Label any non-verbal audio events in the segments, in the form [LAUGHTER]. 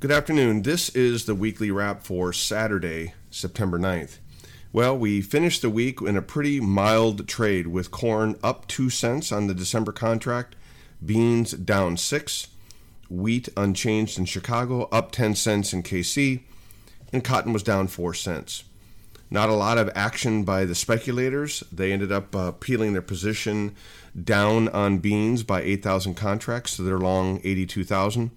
Good afternoon. This is the weekly wrap for Saturday, September 9th. Well, we finished the week in a pretty mild trade with corn up 2 cents on the December contract, beans down 6, wheat unchanged in Chicago, up 10 cents in KC, and cotton was down 4 cents. Not a lot of action by the speculators. They ended up uh, peeling their position down on beans by 8,000 contracts, so they're long 82,000.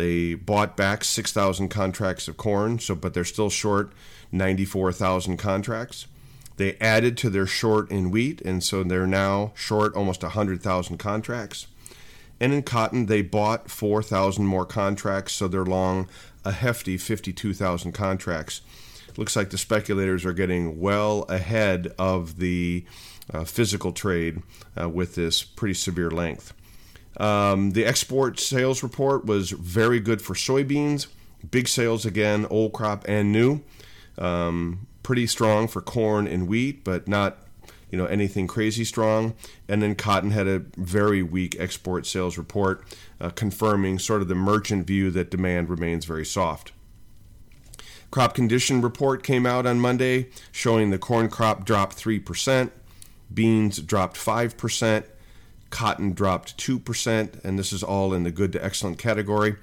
They bought back 6,000 contracts of corn, so but they're still short 94,000 contracts. They added to their short in wheat, and so they're now short almost 100,000 contracts. And in cotton, they bought 4,000 more contracts, so they're long a hefty 52,000 contracts. Looks like the speculators are getting well ahead of the uh, physical trade uh, with this pretty severe length. Um, the export sales report was very good for soybeans. Big sales again, old crop and new. Um, pretty strong for corn and wheat, but not you know anything crazy strong. And then cotton had a very weak export sales report, uh, confirming sort of the merchant view that demand remains very soft. Crop condition report came out on Monday, showing the corn crop dropped three percent, beans dropped five percent Cotton dropped 2%, and this is all in the good to excellent category.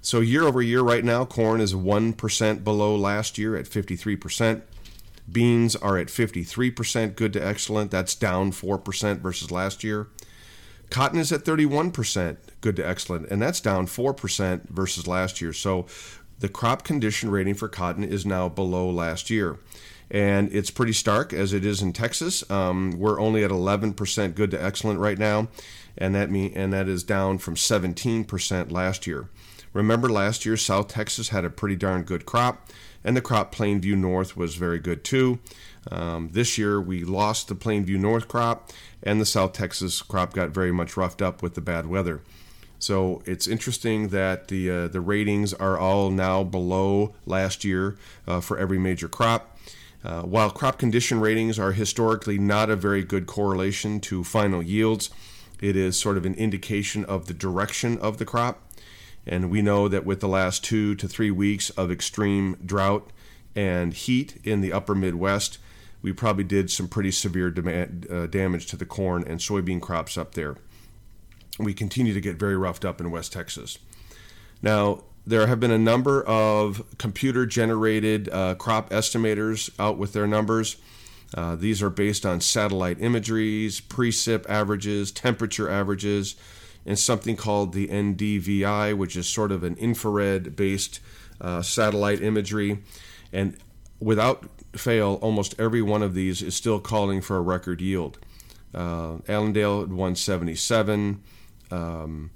So, year over year, right now, corn is 1% below last year at 53%. Beans are at 53%, good to excellent. That's down 4% versus last year. Cotton is at 31%, good to excellent, and that's down 4% versus last year. So, the crop condition rating for cotton is now below last year and it's pretty stark as it is in Texas. Um, we're only at 11% good to excellent right now, and that mean and that is down from 17% last year. Remember, last year South Texas had a pretty darn good crop, and the crop Plainview North was very good too. Um, this year we lost the Plainview North crop, and the South Texas crop got very much roughed up with the bad weather. So it's interesting that the uh, the ratings are all now below last year uh, for every major crop. Uh, while crop condition ratings are historically not a very good correlation to final yields, it is sort of an indication of the direction of the crop. And we know that with the last two to three weeks of extreme drought and heat in the upper Midwest, we probably did some pretty severe demand, uh, damage to the corn and soybean crops up there. We continue to get very roughed up in West Texas. Now, there have been a number of computer generated uh, crop estimators out with their numbers. Uh, these are based on satellite imageries, precip averages, temperature averages, and something called the NDVI, which is sort of an infrared based uh, satellite imagery. And without fail, almost every one of these is still calling for a record yield. Uh, Allendale at 177. Um,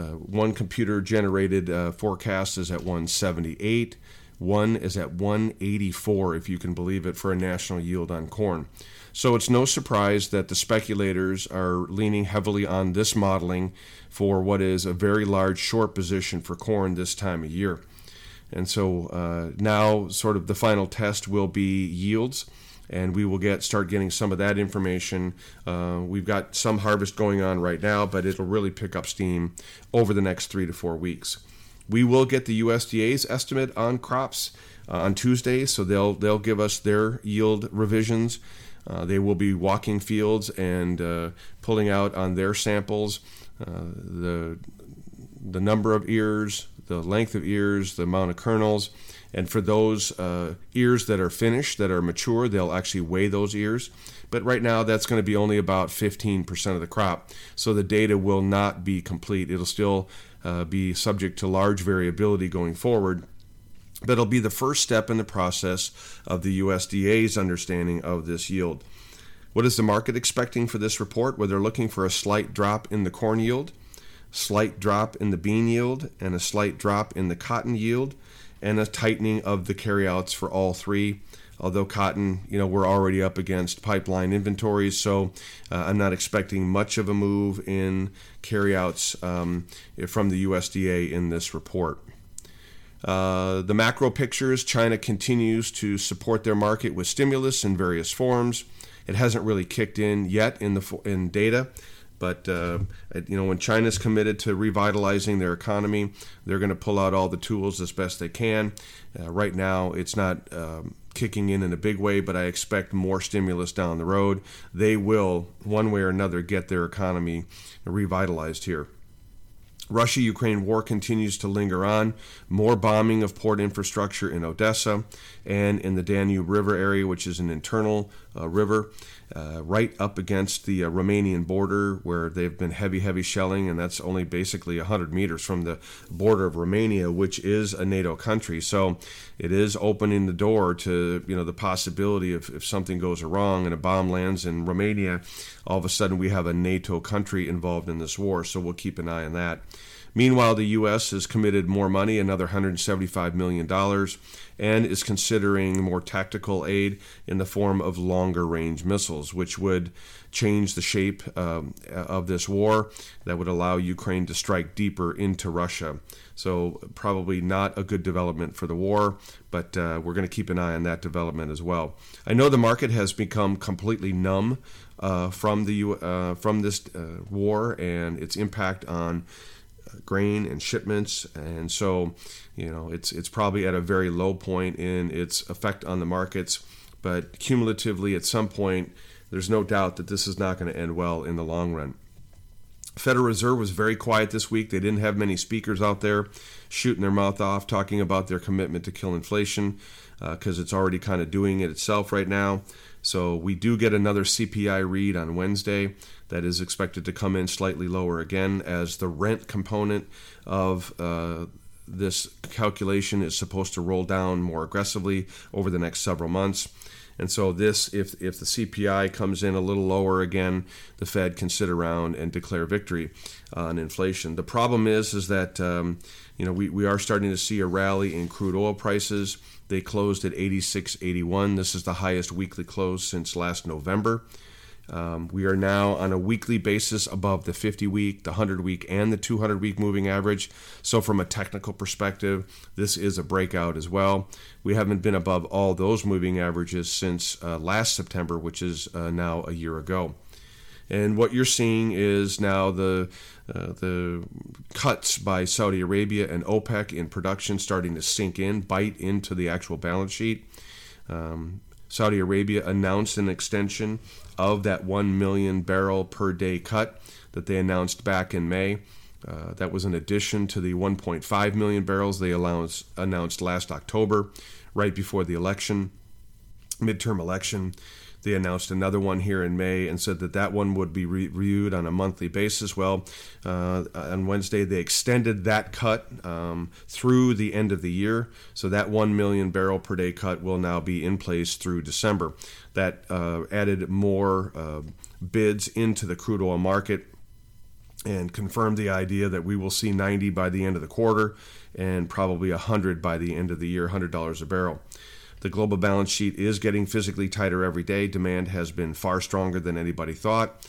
one computer generated uh, forecast is at 178. One is at 184, if you can believe it, for a national yield on corn. So it's no surprise that the speculators are leaning heavily on this modeling for what is a very large short position for corn this time of year. And so uh, now, sort of the final test will be yields and we will get start getting some of that information. Uh, we've got some harvest going on right now, but it'll really pick up steam over the next three to four weeks. We will get the USDA's estimate on crops uh, on Tuesday, so they'll they'll give us their yield revisions. Uh, they will be walking fields and uh, pulling out on their samples uh, the the number of ears, the length of ears, the amount of kernels, and for those uh, ears that are finished, that are mature, they'll actually weigh those ears. But right now, that's going to be only about 15% of the crop. So the data will not be complete. It'll still uh, be subject to large variability going forward. But it'll be the first step in the process of the USDA's understanding of this yield. What is the market expecting for this report? Well, they're looking for a slight drop in the corn yield, slight drop in the bean yield, and a slight drop in the cotton yield and a tightening of the carryouts for all three. Although cotton, you know, we're already up against pipeline inventories, so uh, I'm not expecting much of a move in carryouts um, from the USDA in this report. Uh, the macro pictures China continues to support their market with stimulus in various forms. It hasn't really kicked in yet in the in data, But uh, you know, when China's committed to revitalizing their economy, they're going to pull out all the tools as best they can. Uh, right now, it's not. Um, kicking in in a big way, but I expect more stimulus down the road. They will, one way or another, get their economy revitalized here. Russia Ukraine war continues to linger on. More bombing of port infrastructure in Odessa and in the Danube River area, which is an internal uh, river, uh, right up against the uh, Romanian border, where they've been heavy, heavy shelling, and that's only basically 100 meters from the border of Romania, which is a NATO country. So it is opening the door to you know the possibility of if something goes wrong and a bomb lands in Romania, all of a sudden we have a NATO country involved in this war. So we'll keep an eye on that. Meanwhile, the U.S. has committed more money, another $175 million, and is considering more tactical aid in the form of longer range missiles, which would change the shape um, of this war that would allow Ukraine to strike deeper into Russia. So, probably not a good development for the war, but uh, we're going to keep an eye on that development as well. I know the market has become completely numb uh, from the uh, from this uh, war and its impact on grain and shipments, and so you know it's it's probably at a very low point in its effect on the markets. But cumulatively, at some point, there's no doubt that this is not going to end well in the long run. Federal Reserve was very quiet this week. They didn't have many speakers out there shooting their mouth off, talking about their commitment to kill inflation, because uh, it's already kind of doing it itself right now. So we do get another CPI read on Wednesday that is expected to come in slightly lower again, as the rent component of uh, this calculation is supposed to roll down more aggressively over the next several months. And so this, if if the CPI comes in a little lower again, the Fed can sit around and declare victory on inflation. The problem is, is that um, you know we, we are starting to see a rally in crude oil prices. They closed at 86.81. This is the highest weekly close since last November. Um, we are now on a weekly basis above the 50 week, the 100 week, and the 200 week moving average. So, from a technical perspective, this is a breakout as well. We haven't been above all those moving averages since uh, last September, which is uh, now a year ago. And what you're seeing is now the uh, the cuts by Saudi Arabia and OPEC in production starting to sink in, bite into the actual balance sheet. Um, Saudi Arabia announced an extension of that 1 million barrel per day cut that they announced back in May. Uh, that was in addition to the 1.5 million barrels they announced last October, right before the election, midterm election. They announced another one here in May and said that that one would be re- reviewed on a monthly basis. Well, uh, on Wednesday, they extended that cut um, through the end of the year. So that 1 million barrel per day cut will now be in place through December. That uh, added more uh, bids into the crude oil market and confirmed the idea that we will see 90 by the end of the quarter and probably 100 by the end of the year, $100 a barrel. The global balance sheet is getting physically tighter every day. Demand has been far stronger than anybody thought.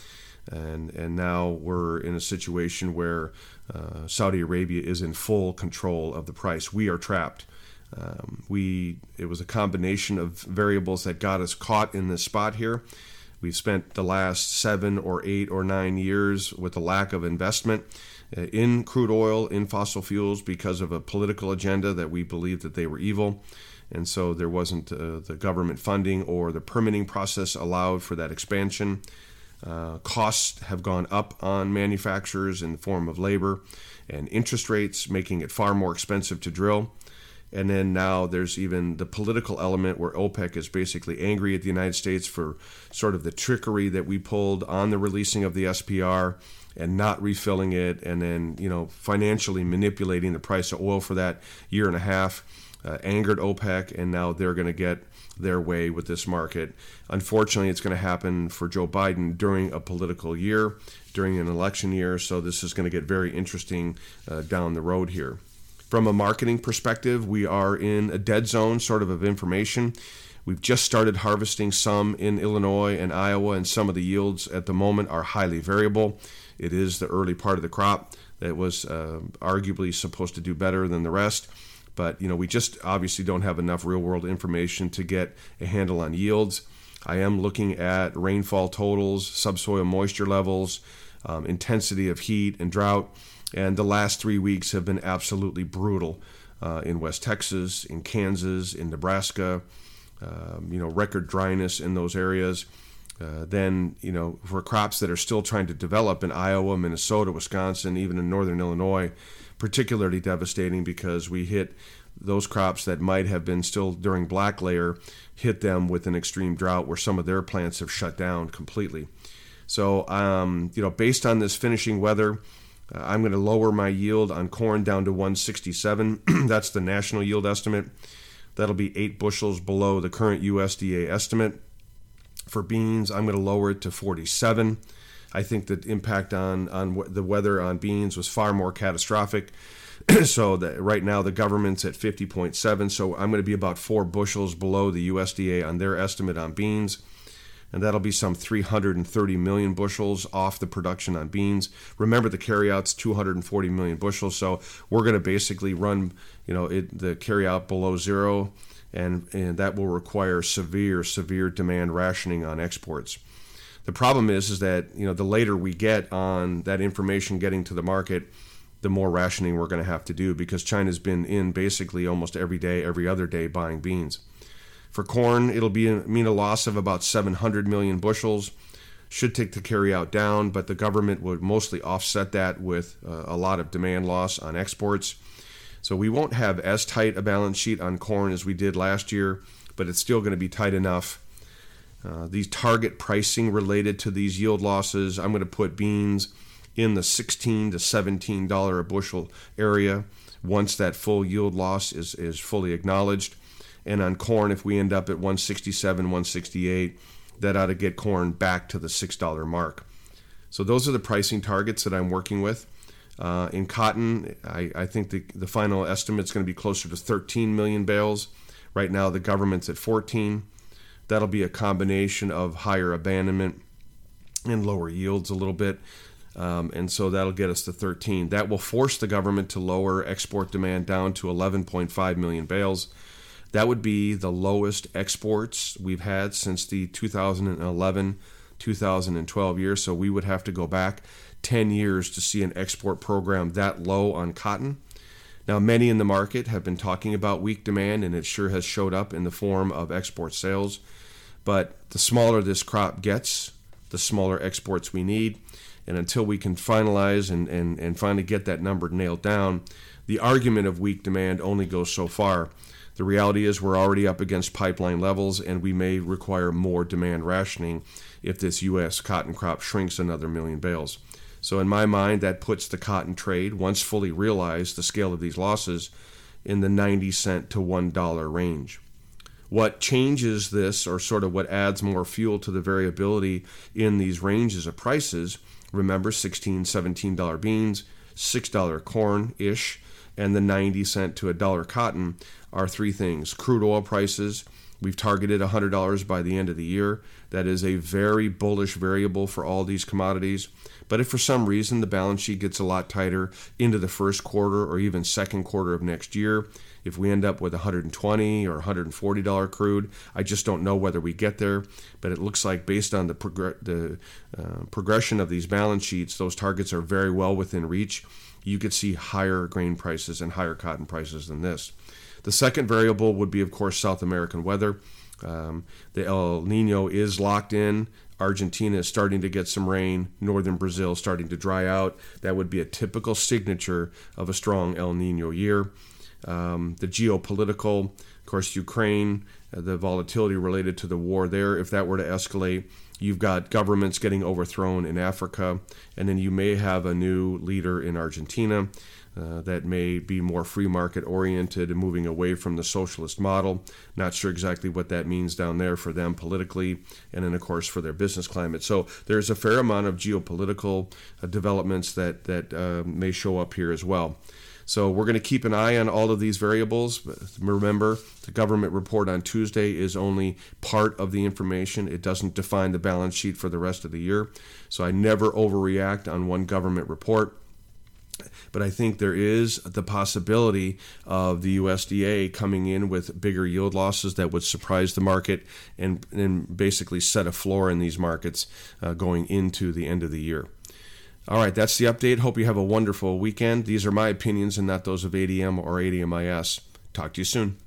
And, and now we're in a situation where uh, Saudi Arabia is in full control of the price. We are trapped. Um, we it was a combination of variables that got us caught in this spot here. We've spent the last seven or eight or nine years with a lack of investment uh, in crude oil, in fossil fuels, because of a political agenda that we believed that they were evil and so there wasn't uh, the government funding or the permitting process allowed for that expansion. Uh, costs have gone up on manufacturers in the form of labor and interest rates, making it far more expensive to drill. And then now there's even the political element where OPEC is basically angry at the United States for sort of the trickery that we pulled on the releasing of the SPR and not refilling it, and then you know financially manipulating the price of oil for that year and a half uh, angered OPEC, and now they're going to get their way with this market. Unfortunately, it's going to happen for Joe Biden during a political year, during an election year, so this is going to get very interesting uh, down the road here. From a marketing perspective, we are in a dead zone sort of of information. We've just started harvesting some in Illinois and Iowa, and some of the yields at the moment are highly variable. It is the early part of the crop that was uh, arguably supposed to do better than the rest. But you know, we just obviously don't have enough real world information to get a handle on yields. I am looking at rainfall totals, subsoil moisture levels, um, intensity of heat and drought. And the last three weeks have been absolutely brutal uh, in West Texas, in Kansas, in Nebraska. Um, you know, record dryness in those areas. Uh, then, you know, for crops that are still trying to develop in Iowa, Minnesota, Wisconsin, even in northern Illinois, particularly devastating because we hit those crops that might have been still during black layer, hit them with an extreme drought where some of their plants have shut down completely. So, um, you know, based on this finishing weather, uh, I'm going to lower my yield on corn down to 167. [CLEARS THROAT] That's the national yield estimate. That'll be eight bushels below the current USDA estimate. For beans, I'm going to lower it to 47. I think the impact on on the weather on beans was far more catastrophic. [CLEARS THROAT] so that right now the government's at 50.7. So I'm going to be about four bushels below the USDA on their estimate on beans and that'll be some 330 million bushels off the production on beans. Remember, the carryout's 240 million bushels, so we're going to basically run, you know, it, the carryout below zero, and and that will require severe, severe demand rationing on exports. The problem is, is that you know the later we get on that information getting to the market, the more rationing we're going to have to do because China's been in basically almost every day, every other day buying beans. For corn, it'll be mean a loss of about 700 million bushels. Should take the carryout down, but the government would mostly offset that with uh, a lot of demand loss on exports. So we won't have as tight a balance sheet on corn as we did last year, but it's still going to be tight enough. Uh, these target pricing related to these yield losses, I'm going to put beans in the 16 to 17 dollar a bushel area once that full yield loss is, is fully acknowledged. And on corn, if we end up at 167, 168, that ought to get corn back to the $6 mark. So those are the pricing targets that I'm working with. Uh, in cotton, I, I, think the, the final estimate is going to be closer to 13 million bales. Right now, the government's at 14. That'll be a combination of higher abandonment and lower yields a little bit. Um, and so that'll get us to 13. That will force the government to lower export demand down to 11.5 million bales. That would be the lowest exports we've had since the 2011 2012 year. So we would have to go back 10 years to see an export program that low on cotton. Now, many in the market have been talking about weak demand, and it sure has showed up in the form of export sales. But the smaller this crop gets, the smaller exports we need. And until we can finalize and, and, and finally get that number nailed down, the argument of weak demand only goes so far. The reality is we're already up against pipeline levels, and we may require more demand rationing if this U.S. cotton crop shrinks another million bales. So, in my mind, that puts the cotton trade, once fully realized, the scale of these losses, in the 90 cent to $1 range. What changes this, or sort of what adds more fuel to the variability in these ranges of prices, remember 16 $17 beans, $6 corn ish, and the 90 cent to a dollar cotton are three things crude oil prices. We've targeted $100 by the end of the year. That is a very bullish variable for all these commodities. But if for some reason the balance sheet gets a lot tighter into the first quarter or even second quarter of next year, if we end up with 120 or 140 dollar crude, I just don't know whether we get there. But it looks like based on the, prog- the uh, progression of these balance sheets, those targets are very well within reach. You could see higher grain prices and higher cotton prices than this. The second variable would be, of course, South American weather. Um, the El Nino is locked in. Argentina is starting to get some rain. Northern Brazil is starting to dry out. That would be a typical signature of a strong El Nino year. Um, the geopolitical, of course, Ukraine, uh, the volatility related to the war there, if that were to escalate, you've got governments getting overthrown in Africa, and then you may have a new leader in Argentina. Uh, that may be more free market oriented and moving away from the socialist model. Not sure exactly what that means down there for them politically, and then of course for their business climate. So there's a fair amount of geopolitical uh, developments that that uh, may show up here as well. So we're going to keep an eye on all of these variables. Remember, the government report on Tuesday is only part of the information. It doesn't define the balance sheet for the rest of the year. So I never overreact on one government report but I think there is the possibility of the USDA coming in with bigger yield losses that would surprise the market and, and basically set a floor in these markets uh, going into the end of the year. All right, that's the update. Hope you have a wonderful weekend. These are my opinions and not those of ADM or ADMIS. Talk to you soon.